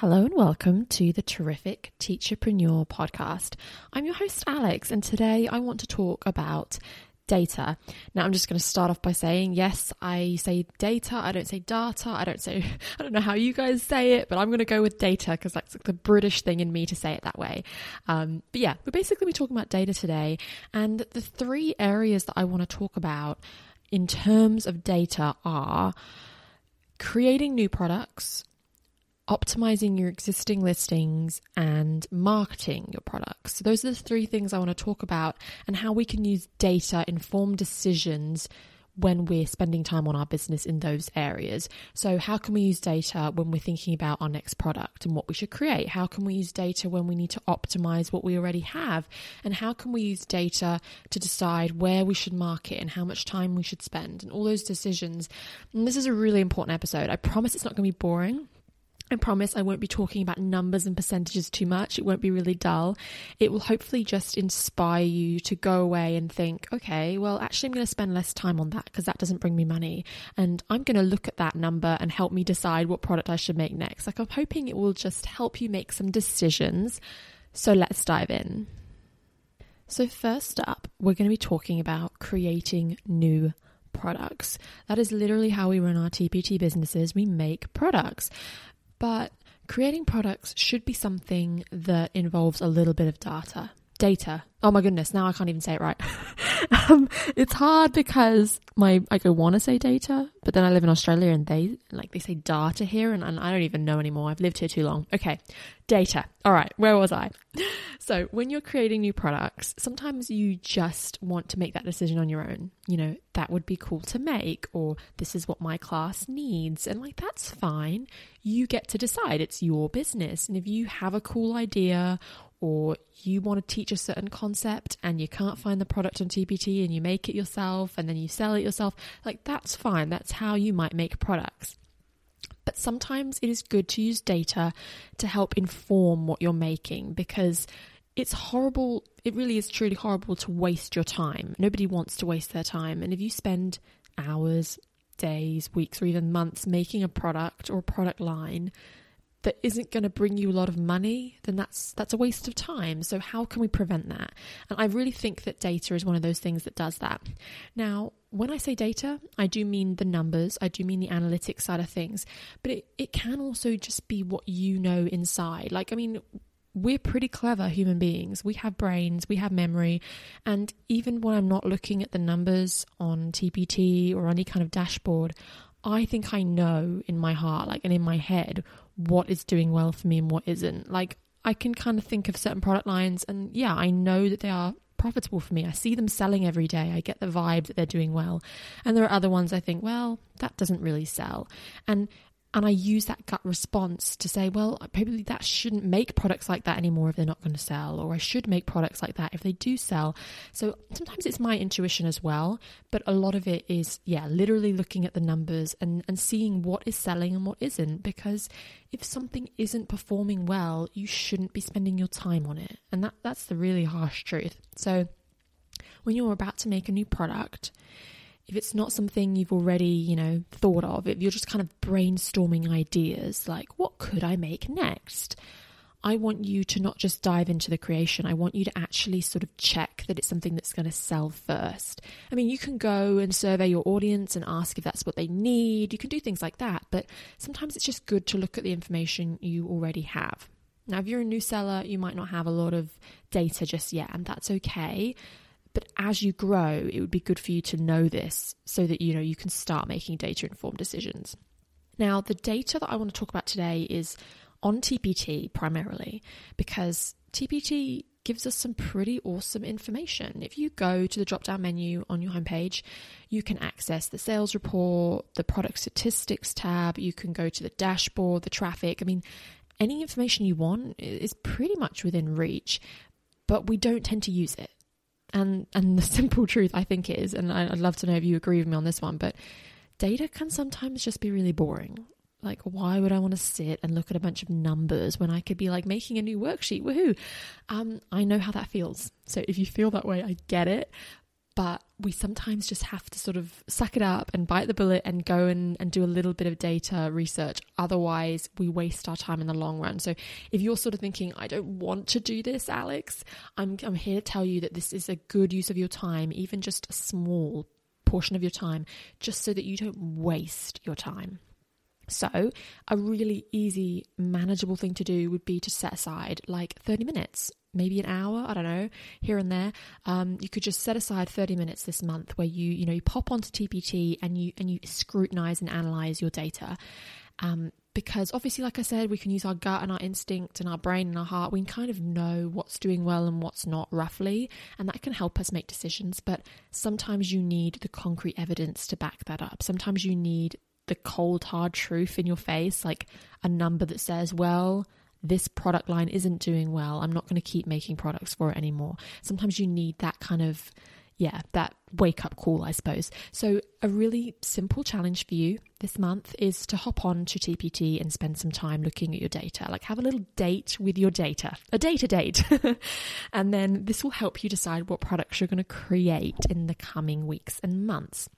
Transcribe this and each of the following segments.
Hello and welcome to the Terrific Teacherpreneur podcast. I'm your host, Alex, and today I want to talk about data. Now, I'm just going to start off by saying, yes, I say data. I don't say data. I don't say, I don't know how you guys say it, but I'm going to go with data because that's like the British thing in me to say it that way. Um, but yeah, we're basically talking about data today. And the three areas that I want to talk about in terms of data are creating new products, optimizing your existing listings and marketing your products. So those are the three things I want to talk about and how we can use data informed decisions when we're spending time on our business in those areas. So, how can we use data when we're thinking about our next product and what we should create? How can we use data when we need to optimize what we already have? And how can we use data to decide where we should market and how much time we should spend and all those decisions? And this is a really important episode. I promise it's not going to be boring. I promise I won't be talking about numbers and percentages too much. It won't be really dull. It will hopefully just inspire you to go away and think, okay, well, actually, I'm going to spend less time on that because that doesn't bring me money. And I'm going to look at that number and help me decide what product I should make next. Like, I'm hoping it will just help you make some decisions. So let's dive in. So, first up, we're going to be talking about creating new products. That is literally how we run our TPT businesses. We make products. But creating products should be something that involves a little bit of data. Data. Oh my goodness, now I can't even say it right. um, it's hard because my like I want to say data, but then I live in Australia and they like they say data here, and, and I don't even know anymore. I've lived here too long. Okay, data. All right, where was I? So when you're creating new products, sometimes you just want to make that decision on your own. You know, that would be cool to make, or this is what my class needs, and like that's fine. You get to decide. It's your business, and if you have a cool idea or you want to teach a certain concept and you can't find the product on TPT and you make it yourself and then you sell it yourself, like that's fine. That's how you might make products. But sometimes it is good to use data to help inform what you're making because it's horrible. It really is truly horrible to waste your time. Nobody wants to waste their time. And if you spend hours, days, weeks, or even months making a product or a product line, that isn't going to bring you a lot of money, then that's that's a waste of time. So how can we prevent that? And I really think that data is one of those things that does that. Now, when I say data, I do mean the numbers, I do mean the analytics side of things, but it, it can also just be what you know inside. Like, I mean, we're pretty clever human beings. We have brains, we have memory. And even when I'm not looking at the numbers on TPT or any kind of dashboard, I think I know in my heart, like, and in my head, what is doing well for me and what isn't. Like, I can kind of think of certain product lines, and yeah, I know that they are profitable for me. I see them selling every day. I get the vibe that they're doing well. And there are other ones I think, well, that doesn't really sell. And and I use that gut response to say, well, probably that shouldn't make products like that anymore if they're not going to sell, or I should make products like that if they do sell. So sometimes it's my intuition as well, but a lot of it is, yeah, literally looking at the numbers and, and seeing what is selling and what isn't. Because if something isn't performing well, you shouldn't be spending your time on it. And that, that's the really harsh truth. So when you're about to make a new product, if it's not something you've already, you know, thought of, if you're just kind of brainstorming ideas like, what could I make next? I want you to not just dive into the creation. I want you to actually sort of check that it's something that's going to sell first. I mean, you can go and survey your audience and ask if that's what they need. You can do things like that, but sometimes it's just good to look at the information you already have. Now, if you're a new seller, you might not have a lot of data just yet, and that's okay. But as you grow, it would be good for you to know this so that you know you can start making data informed decisions. Now, the data that I want to talk about today is on TPT primarily because TPT gives us some pretty awesome information. If you go to the drop down menu on your homepage, you can access the sales report, the product statistics tab, you can go to the dashboard, the traffic. I mean, any information you want is pretty much within reach, but we don't tend to use it. And and the simple truth I think is, and I'd love to know if you agree with me on this one, but data can sometimes just be really boring. Like, why would I want to sit and look at a bunch of numbers when I could be like making a new worksheet? Woohoo! Um, I know how that feels. So if you feel that way, I get it but we sometimes just have to sort of suck it up and bite the bullet and go and, and do a little bit of data research. Otherwise, we waste our time in the long run. So, if you're sort of thinking, I don't want to do this, Alex, I'm, I'm here to tell you that this is a good use of your time, even just a small portion of your time, just so that you don't waste your time. So, a really easy, manageable thing to do would be to set aside like 30 minutes maybe an hour, I don't know, here and there. Um, you could just set aside 30 minutes this month where you, you know, you pop onto TPT and you and you scrutinize and analyze your data. Um, because obviously, like I said, we can use our gut and our instinct and our brain and our heart. We can kind of know what's doing well and what's not roughly, and that can help us make decisions. But sometimes you need the concrete evidence to back that up. Sometimes you need the cold, hard truth in your face, like a number that says, well, this product line isn't doing well. I'm not going to keep making products for it anymore. Sometimes you need that kind of, yeah, that wake up call, I suppose. So, a really simple challenge for you this month is to hop on to TPT and spend some time looking at your data. Like, have a little date with your data, a data date. and then this will help you decide what products you're going to create in the coming weeks and months.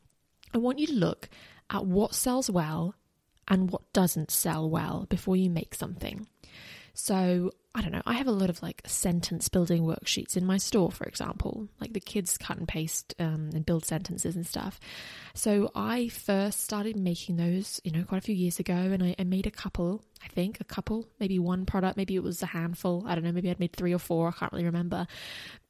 I want you to look at what sells well and what doesn't sell well before you make something. So, I don't know, I have a lot of like sentence building worksheets in my store, for example. Like the kids cut and paste um, and build sentences and stuff. So, I first started making those, you know, quite a few years ago, and I, I made a couple, I think, a couple, maybe one product, maybe it was a handful. I don't know, maybe I'd made three or four, I can't really remember.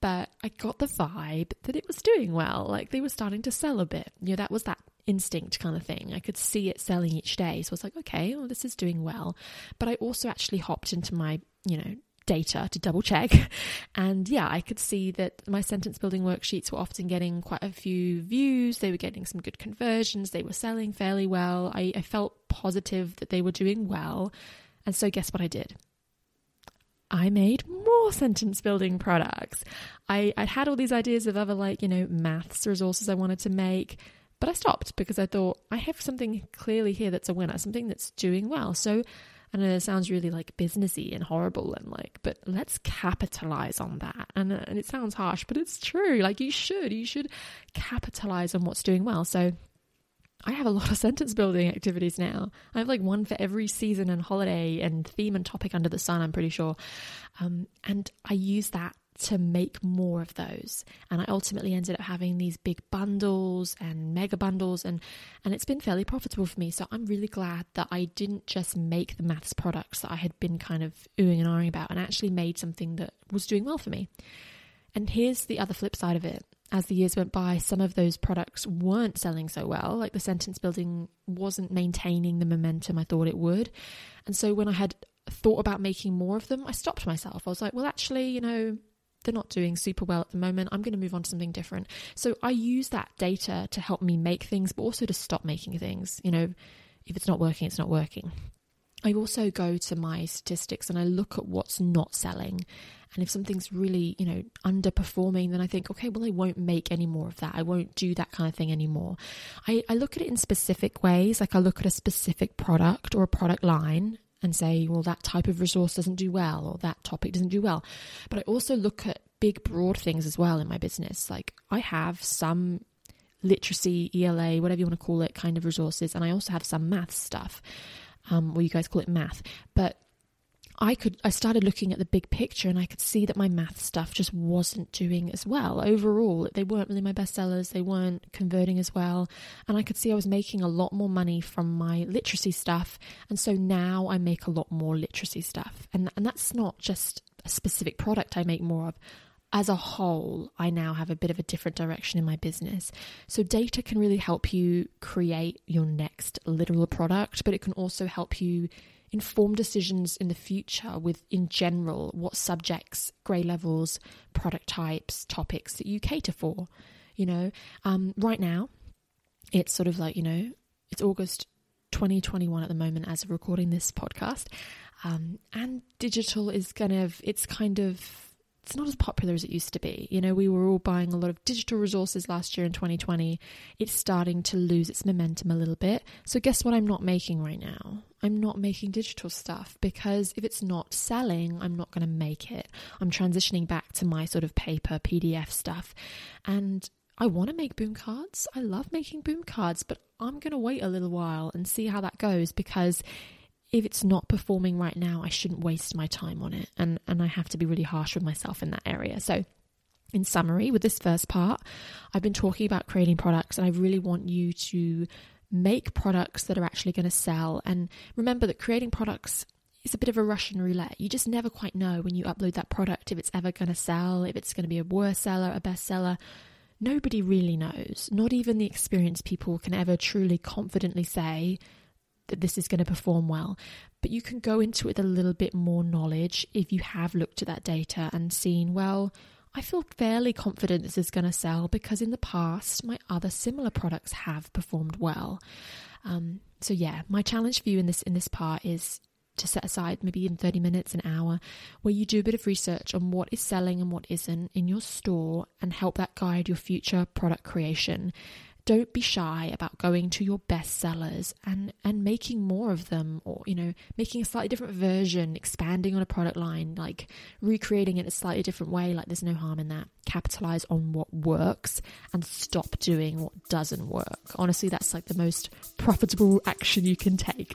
But I got the vibe that it was doing well. Like they were starting to sell a bit. You know, that was that instinct kind of thing. I could see it selling each day. So I was like, okay, well, this is doing well. But I also actually hopped into my, you know, data to double check. And yeah, I could see that my sentence building worksheets were often getting quite a few views. They were getting some good conversions. They were selling fairly well. I, I felt positive that they were doing well. And so, guess what I did? I made more sentence building products. I, I'd had all these ideas of other, like, you know, maths resources I wanted to make. But I stopped because I thought I have something clearly here that's a winner, something that's doing well. So I know it sounds really like businessy and horrible and like, but let's capitalize on that. And, uh, and it sounds harsh, but it's true. Like you should, you should capitalize on what's doing well. So I have a lot of sentence building activities now. I have like one for every season and holiday and theme and topic under the sun, I'm pretty sure. Um, and I use that to make more of those. And I ultimately ended up having these big bundles and mega bundles and and it's been fairly profitable for me. So I'm really glad that I didn't just make the maths products that I had been kind of oohing and ahhing about and actually made something that was doing well for me. And here's the other flip side of it. As the years went by, some of those products weren't selling so well. Like the sentence building wasn't maintaining the momentum I thought it would. And so when I had thought about making more of them, I stopped myself. I was like, well, actually, you know, they're not doing super well at the moment. I'm going to move on to something different. So I use that data to help me make things, but also to stop making things. You know, if it's not working, it's not working. I also go to my statistics and I look at what's not selling. And if something's really, you know, underperforming, then I think, okay, well, I won't make any more of that. I won't do that kind of thing anymore. I, I look at it in specific ways. Like I look at a specific product or a product line and say, well, that type of resource doesn't do well or that topic doesn't do well. But I also look at big, broad things as well in my business. Like I have some literacy, ELA, whatever you want to call it, kind of resources, and I also have some math stuff, um, or you guys call it math. But I could I started looking at the big picture and I could see that my math stuff just wasn't doing as well. Overall, they weren't really my best sellers, they weren't converting as well, and I could see I was making a lot more money from my literacy stuff, and so now I make a lot more literacy stuff. And and that's not just a specific product I make more of. As a whole, I now have a bit of a different direction in my business. So, data can really help you create your next literal product, but it can also help you inform decisions in the future with, in general, what subjects, grade levels, product types, topics that you cater for. You know, um, right now, it's sort of like, you know, it's August 2021 at the moment as of recording this podcast. Um, and digital is kind of, it's kind of, it's not as popular as it used to be. You know, we were all buying a lot of digital resources last year in 2020. It's starting to lose its momentum a little bit. So, guess what I'm not making right now? I'm not making digital stuff because if it's not selling, I'm not going to make it. I'm transitioning back to my sort of paper PDF stuff. And I want to make boom cards. I love making boom cards, but I'm going to wait a little while and see how that goes because if it's not performing right now, I shouldn't waste my time on it. And and I have to be really harsh with myself in that area. So in summary, with this first part, I've been talking about creating products and I really want you to make products that are actually going to sell. And remember that creating products is a bit of a Russian roulette. You just never quite know when you upload that product if it's ever going to sell, if it's going to be a worst seller, a bestseller. Nobody really knows. Not even the experienced people can ever truly confidently say that this is going to perform well. But you can go into it with a little bit more knowledge if you have looked at that data and seen, well, I feel fairly confident this is going to sell because in the past, my other similar products have performed well. Um, so yeah, my challenge for you in this in this part is to set aside maybe in 30 minutes, an hour, where you do a bit of research on what is selling and what isn't in your store and help that guide your future product creation. Don't be shy about going to your best sellers and, and making more of them or, you know, making a slightly different version, expanding on a product line, like recreating it in a slightly different way. Like there's no harm in that. Capitalize on what works and stop doing what doesn't work. Honestly, that's like the most profitable action you can take.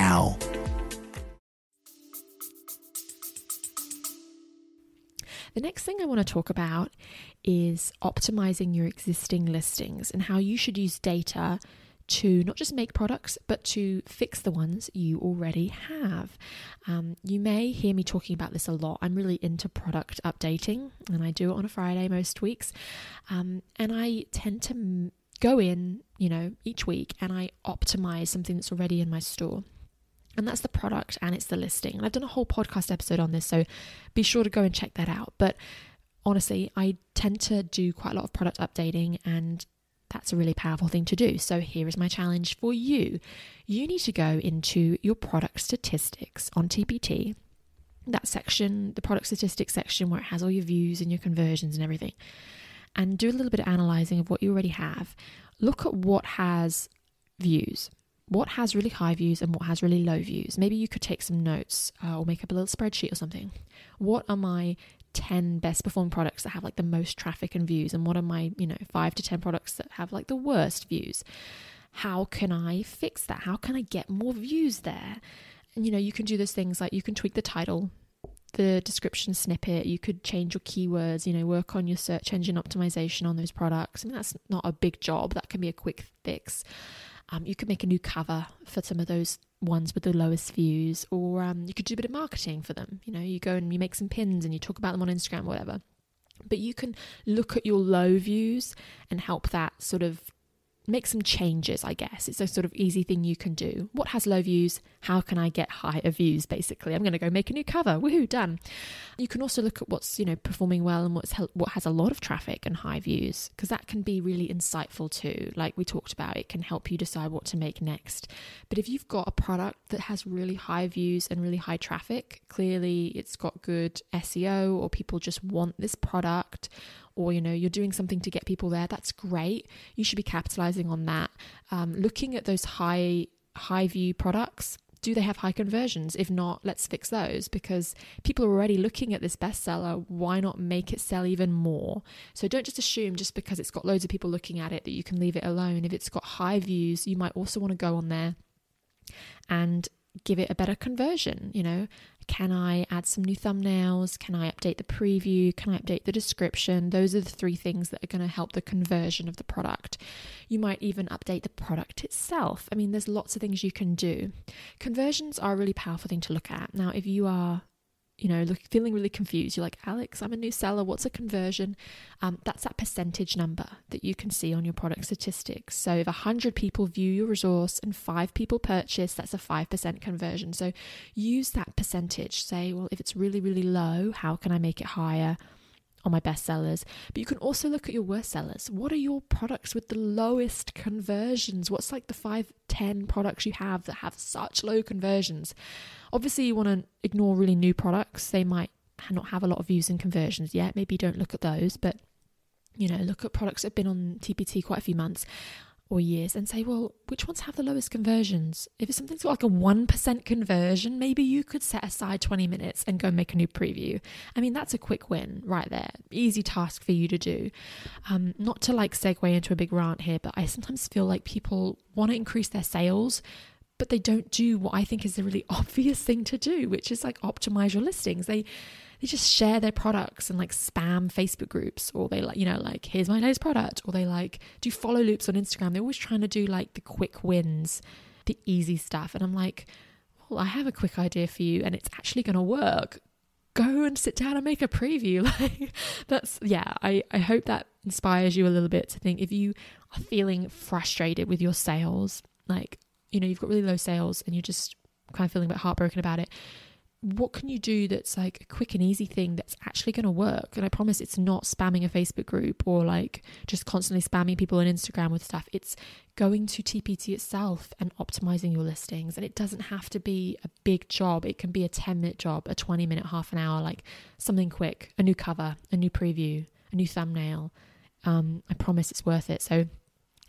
now. The next thing I want to talk about is optimizing your existing listings and how you should use data to not just make products, but to fix the ones you already have. Um, you may hear me talking about this a lot. I'm really into product updating, and I do it on a Friday most weeks. Um, and I tend to go in, you know, each week and I optimize something that's already in my store and that's the product and it's the listing. And I've done a whole podcast episode on this, so be sure to go and check that out. But honestly, I tend to do quite a lot of product updating, and that's a really powerful thing to do. So here is my challenge for you you need to go into your product statistics on TPT. That section, the product statistics section, where it has all your views and your conversions and everything, and do a little bit of analyzing of what you already have. Look at what has views what has really high views and what has really low views. Maybe you could take some notes uh, or make up a little spreadsheet or something. What are my 10 best performing products that have like the most traffic and views? And what are my, you know, five to 10 products that have like the worst views? How can I fix that? How can I get more views there? And, you know, you can do those things like you can tweak the title, the description snippet, you could change your keywords, you know, work on your search engine optimization on those products. I mean, that's not a big job, that can be a quick fix. Um, you could make a new cover for some of those ones with the lowest views, or um, you could do a bit of marketing for them. You know, you go and you make some pins and you talk about them on Instagram, whatever. But you can look at your low views and help that sort of make some changes, I guess. It's a sort of easy thing you can do. What has low views? How can I get higher views, basically? I'm going to go make a new cover. Woohoo, done. You can also look at what's, you know, performing well and what's what has a lot of traffic and high views, because that can be really insightful too. Like we talked about, it can help you decide what to make next. But if you've got a product that has really high views and really high traffic, clearly it's got good SEO or people just want this product or you know you're doing something to get people there that's great. You should be capitalizing on that. Um, looking at those high high view products do they have high conversions? If not let's fix those because people are already looking at this bestseller. Why not make it sell even more? So don't just assume just because it's got loads of people looking at it that you can leave it alone. If it's got high views you might also want to go on there and give it a better conversion you know Can I add some new thumbnails? Can I update the preview? Can I update the description? Those are the three things that are going to help the conversion of the product. You might even update the product itself. I mean, there's lots of things you can do. Conversions are a really powerful thing to look at. Now, if you are you know, look, feeling really confused, you're like, Alex, I'm a new seller. What's a conversion? Um, that's that percentage number that you can see on your product statistics. So if 100 people view your resource and five people purchase, that's a 5% conversion. So use that percentage. Say, well, if it's really, really low, how can I make it higher? On my best sellers, but you can also look at your worst sellers. What are your products with the lowest conversions? What's like the five, ten products you have that have such low conversions? Obviously, you want to ignore really new products. They might not have a lot of views and conversions yet. Maybe don't look at those, but you know, look at products that have been on TPT quite a few months or years and say, well, which ones have the lowest conversions? If it's something like a 1% conversion, maybe you could set aside 20 minutes and go make a new preview. I mean, that's a quick win right there. Easy task for you to do. Um, not to like segue into a big rant here, but I sometimes feel like people want to increase their sales. But they don't do what I think is a really obvious thing to do, which is like optimize your listings. They they just share their products and like spam Facebook groups, or they like, you know, like, here's my latest product, or they like do follow loops on Instagram. They're always trying to do like the quick wins, the easy stuff. And I'm like, well, I have a quick idea for you, and it's actually going to work. Go and sit down and make a preview. Like, that's, yeah, I, I hope that inspires you a little bit to think if you are feeling frustrated with your sales, like, you know, you've got really low sales and you're just kind of feeling a bit heartbroken about it what can you do that's like a quick and easy thing that's actually going to work? And I promise it's not spamming a Facebook group or like just constantly spamming people on Instagram with stuff. It's going to TPT itself and optimizing your listings. And it doesn't have to be a big job, it can be a 10 minute job, a 20 minute, half an hour, like something quick, a new cover, a new preview, a new thumbnail. Um, I promise it's worth it. So,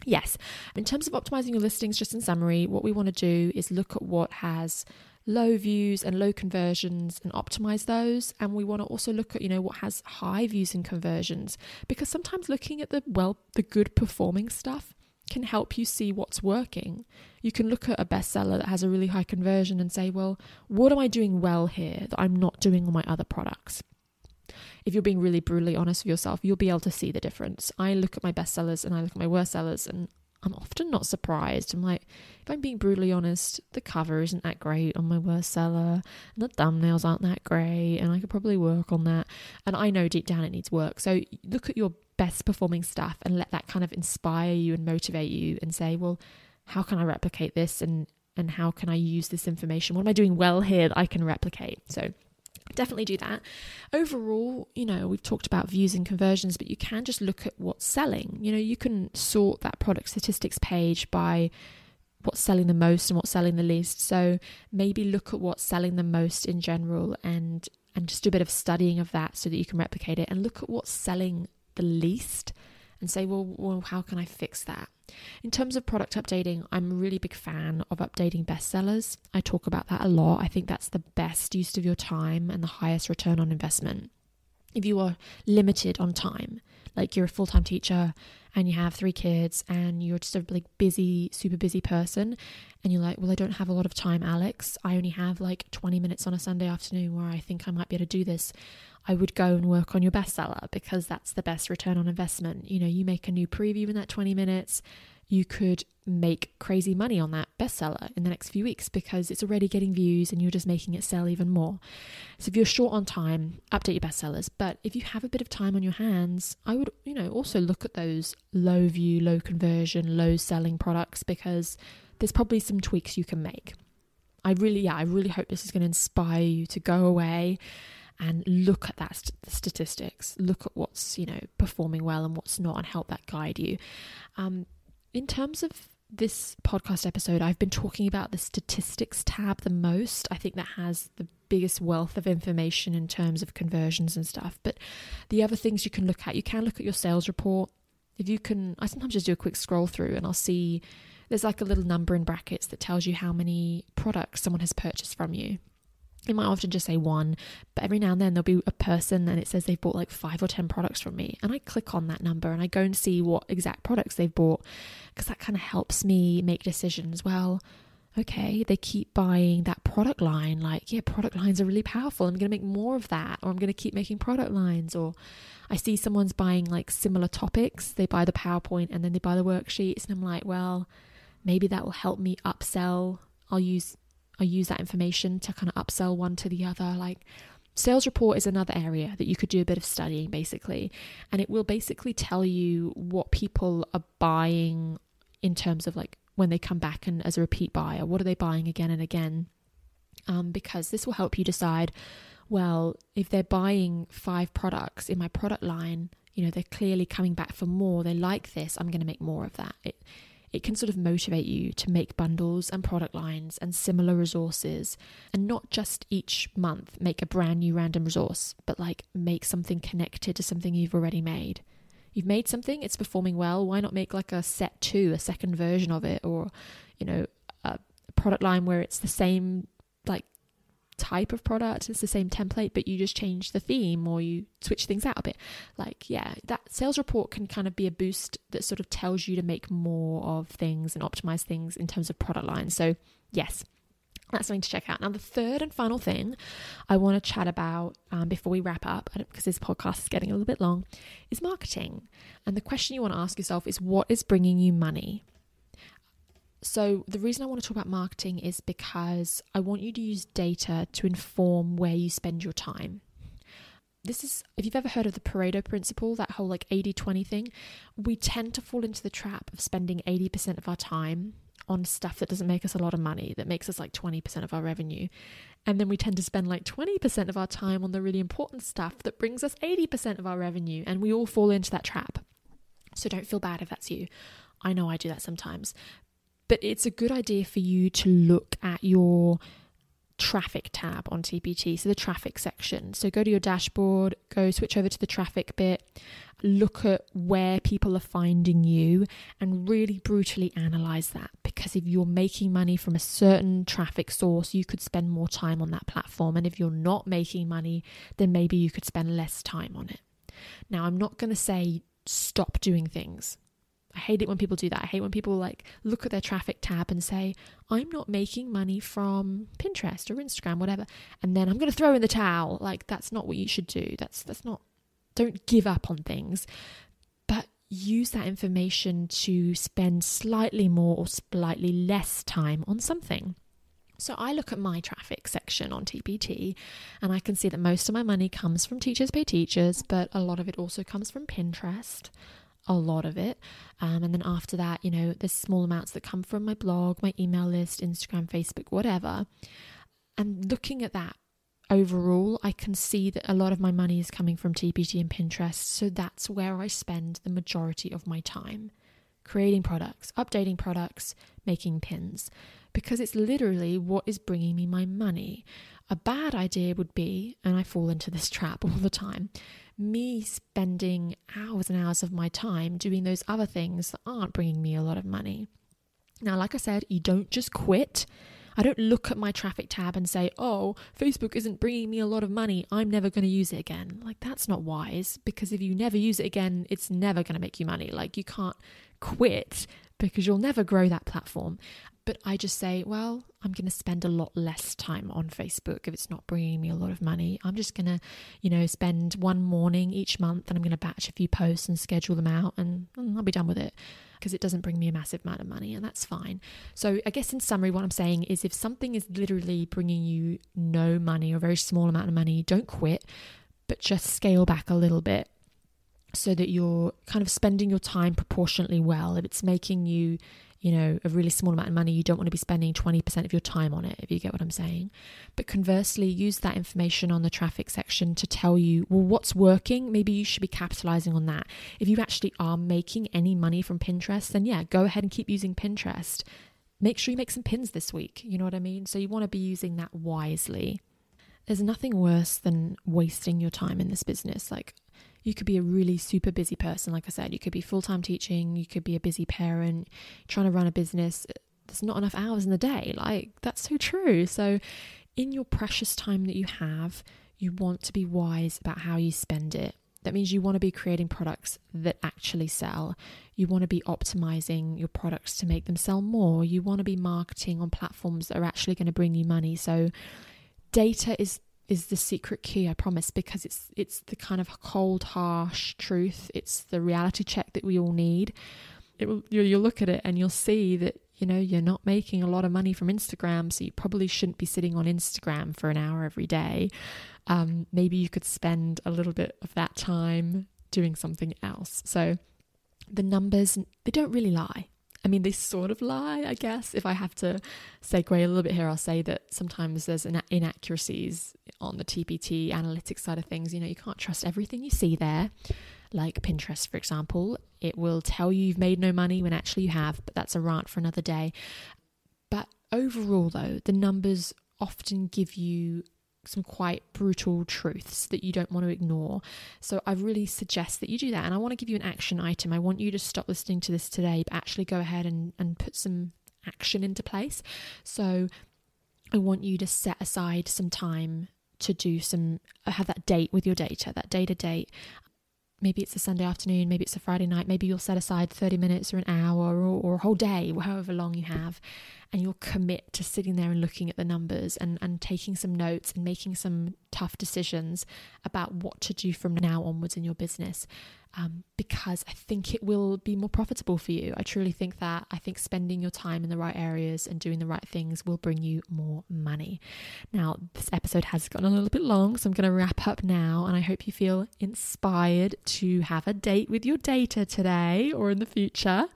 yes, in terms of optimizing your listings, just in summary, what we want to do is look at what has low views and low conversions and optimize those. And we want to also look at you know what has high views and conversions. Because sometimes looking at the well the good performing stuff can help you see what's working. You can look at a bestseller that has a really high conversion and say well what am i doing well here that i'm not doing on my other products? If you're being really brutally honest with yourself, you'll be able to see the difference. I look at my bestsellers and I look at my worst sellers, and I'm often not surprised. I'm like, if I'm being brutally honest, the cover isn't that great on my worst seller, and the thumbnails aren't that great, and I could probably work on that. And I know deep down it needs work. So look at your best performing stuff and let that kind of inspire you and motivate you and say, well, how can I replicate this and and how can I use this information? What am I doing well here that I can replicate? So definitely do that. Overall, you know, we've talked about views and conversions, but you can just look at what's selling. You know, you can sort that product statistics page by what's selling the most and what's selling the least. So maybe look at what's selling the most in general and and just do a bit of studying of that so that you can replicate it and look at what's selling the least and say, well, well, how can I fix that? In terms of product updating, I'm a really big fan of updating bestsellers. I talk about that a lot. I think that's the best use of your time and the highest return on investment. If you are limited on time, like you're a full time teacher and you have three kids and you're just a like busy, super busy person, and you're like, well, I don't have a lot of time, Alex. I only have like 20 minutes on a Sunday afternoon where I think I might be able to do this. I would go and work on your bestseller because that's the best return on investment. You know, you make a new preview in that 20 minutes, you could make crazy money on that bestseller in the next few weeks because it's already getting views and you're just making it sell even more. So if you're short on time, update your bestsellers. But if you have a bit of time on your hands, I would, you know, also look at those low view, low conversion, low selling products because there's probably some tweaks you can make. I really, yeah, I really hope this is going to inspire you to go away and look at that st- statistics, look at what's you know performing well and what's not, and help that guide you. Um, in terms of this podcast episode, I've been talking about the statistics tab the most. I think that has the biggest wealth of information in terms of conversions and stuff. But the other things you can look at, you can look at your sales report. If you can, I sometimes just do a quick scroll through and I'll see there's like a little number in brackets that tells you how many products someone has purchased from you it might often just say one, but every now and then there'll be a person and it says they've bought like five or 10 products from me. And I click on that number and I go and see what exact products they've bought because that kind of helps me make decisions. Well, okay, they keep buying that product line. Like, yeah, product lines are really powerful. I'm going to make more of that, or I'm going to keep making product lines. Or I see someone's buying like similar topics. They buy the PowerPoint and then they buy the worksheets, and I'm like, well, maybe that will help me upsell. I'll use I'll use that information to kind of upsell one to the other. Like, sales report is another area that you could do a bit of studying, basically, and it will basically tell you what people are buying in terms of like when they come back and as a repeat buyer? What are they buying again and again? Um, because this will help you decide well, if they're buying five products in my product line, you know, they're clearly coming back for more, they like this, I'm going to make more of that. It, it can sort of motivate you to make bundles and product lines and similar resources and not just each month make a brand new random resource, but like make something connected to something you've already made you've made something, it's performing well. Why not make like a set two, a second version of it, or you know, a product line where it's the same like type of product, it's the same template, but you just change the theme or you switch things out a bit. Like, yeah, that sales report can kind of be a boost that sort of tells you to make more of things and optimize things in terms of product lines. So, yes, that's something to check out. Now, the third and final thing I want to chat about um, before we wrap up, because this podcast is getting a little bit long, is marketing. And the question you want to ask yourself is what is bringing you money? So, the reason I want to talk about marketing is because I want you to use data to inform where you spend your time. This is, if you've ever heard of the Pareto principle, that whole like 80 20 thing, we tend to fall into the trap of spending 80% of our time on stuff that doesn't make us a lot of money, that makes us like 20% of our revenue. And then we tend to spend like 20% of our time on the really important stuff that brings us 80% of our revenue. And we all fall into that trap. So don't feel bad if that's you. I know I do that sometimes. But it's a good idea for you to look at your traffic tab on TPT, so the traffic section. So go to your dashboard, go switch over to the traffic bit, look at where people are finding you, and really brutally analyze that. Because if you're making money from a certain traffic source, you could spend more time on that platform. And if you're not making money, then maybe you could spend less time on it. Now, I'm not going to say stop doing things. I hate it when people do that. I hate when people like look at their traffic tab and say, I'm not making money from Pinterest or Instagram, whatever. And then I'm going to throw in the towel. Like, that's not what you should do. That's, that's not, don't give up on things, but use that information to spend slightly more or slightly less time on something. So I look at my traffic section on TPT and I can see that most of my money comes from Teachers Pay Teachers, but a lot of it also comes from Pinterest a lot of it. Um, and then after that, you know, there's small amounts that come from my blog, my email list, Instagram, Facebook, whatever. And looking at that overall, I can see that a lot of my money is coming from TPT and Pinterest. So that's where I spend the majority of my time creating products, updating products, making pins, because it's literally what is bringing me my money. A bad idea would be, and I fall into this trap all the time, me spending hours and hours of my time doing those other things that aren't bringing me a lot of money. Now, like I said, you don't just quit. I don't look at my traffic tab and say, oh, Facebook isn't bringing me a lot of money. I'm never going to use it again. Like, that's not wise because if you never use it again, it's never going to make you money. Like, you can't quit because you'll never grow that platform. But I just say, well, I'm going to spend a lot less time on Facebook if it's not bringing me a lot of money. I'm just going to, you know, spend one morning each month and I'm going to batch a few posts and schedule them out and, and I'll be done with it because it doesn't bring me a massive amount of money and that's fine. So, I guess in summary, what I'm saying is if something is literally bringing you no money or a very small amount of money, don't quit, but just scale back a little bit so that you're kind of spending your time proportionately well. If it's making you you know, a really small amount of money, you don't want to be spending 20% of your time on it, if you get what I'm saying. But conversely, use that information on the traffic section to tell you, well, what's working? Maybe you should be capitalizing on that. If you actually are making any money from Pinterest, then yeah, go ahead and keep using Pinterest. Make sure you make some pins this week. You know what I mean? So you want to be using that wisely. There's nothing worse than wasting your time in this business. Like, you could be a really super busy person. Like I said, you could be full time teaching, you could be a busy parent, trying to run a business. There's not enough hours in the day. Like, that's so true. So, in your precious time that you have, you want to be wise about how you spend it. That means you want to be creating products that actually sell. You want to be optimizing your products to make them sell more. You want to be marketing on platforms that are actually going to bring you money. So data is is the secret key, I promise, because it's it's the kind of cold, harsh truth. It's the reality check that we all need. It will, you'll look at it and you'll see that you know you're not making a lot of money from Instagram, so you probably shouldn't be sitting on Instagram for an hour every day. Um, maybe you could spend a little bit of that time doing something else. So the numbers they don't really lie. I mean, they sort of lie, I guess. If I have to segue a little bit here, I'll say that sometimes there's inaccuracies on the TPT analytics side of things. You know, you can't trust everything you see there. Like Pinterest, for example, it will tell you you've made no money when actually you have, but that's a rant for another day. But overall, though, the numbers often give you some quite brutal truths that you don't want to ignore. So I really suggest that you do that. And I want to give you an action item. I want you to stop listening to this today, but actually go ahead and, and put some action into place. So I want you to set aside some time to do some, have that date with your data, that data date. Maybe it's a Sunday afternoon, maybe it's a Friday night, maybe you'll set aside 30 minutes or an hour or, or a whole day, however long you have and you'll commit to sitting there and looking at the numbers and, and taking some notes and making some tough decisions about what to do from now onwards in your business. Um, because I think it will be more profitable for you. I truly think that. I think spending your time in the right areas and doing the right things will bring you more money. Now, this episode has gotten a little bit long, so I'm going to wrap up now. And I hope you feel inspired to have a date with your data today or in the future.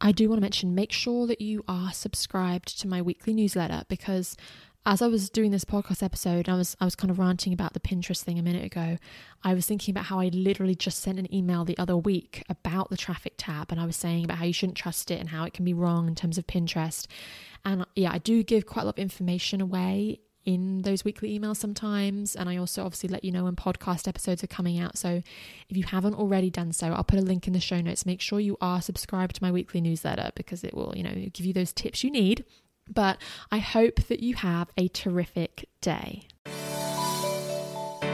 I do want to mention make sure that you are subscribed to my weekly newsletter because as I was doing this podcast episode, I was I was kind of ranting about the Pinterest thing a minute ago. I was thinking about how I literally just sent an email the other week about the traffic tab and I was saying about how you shouldn't trust it and how it can be wrong in terms of Pinterest. And yeah, I do give quite a lot of information away in those weekly emails sometimes. And I also obviously let you know when podcast episodes are coming out. So if you haven't already done so, I'll put a link in the show notes. Make sure you are subscribed to my weekly newsletter because it will, you know, give you those tips you need. But I hope that you have a terrific day.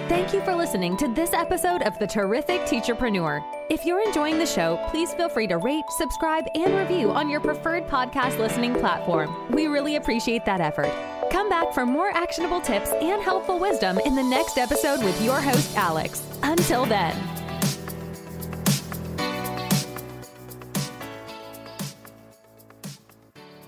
Thank you for listening to this episode of The Terrific Teacherpreneur. If you're enjoying the show, please feel free to rate, subscribe, and review on your preferred podcast listening platform. We really appreciate that effort. Come back for more actionable tips and helpful wisdom in the next episode with your host, Alex. Until then.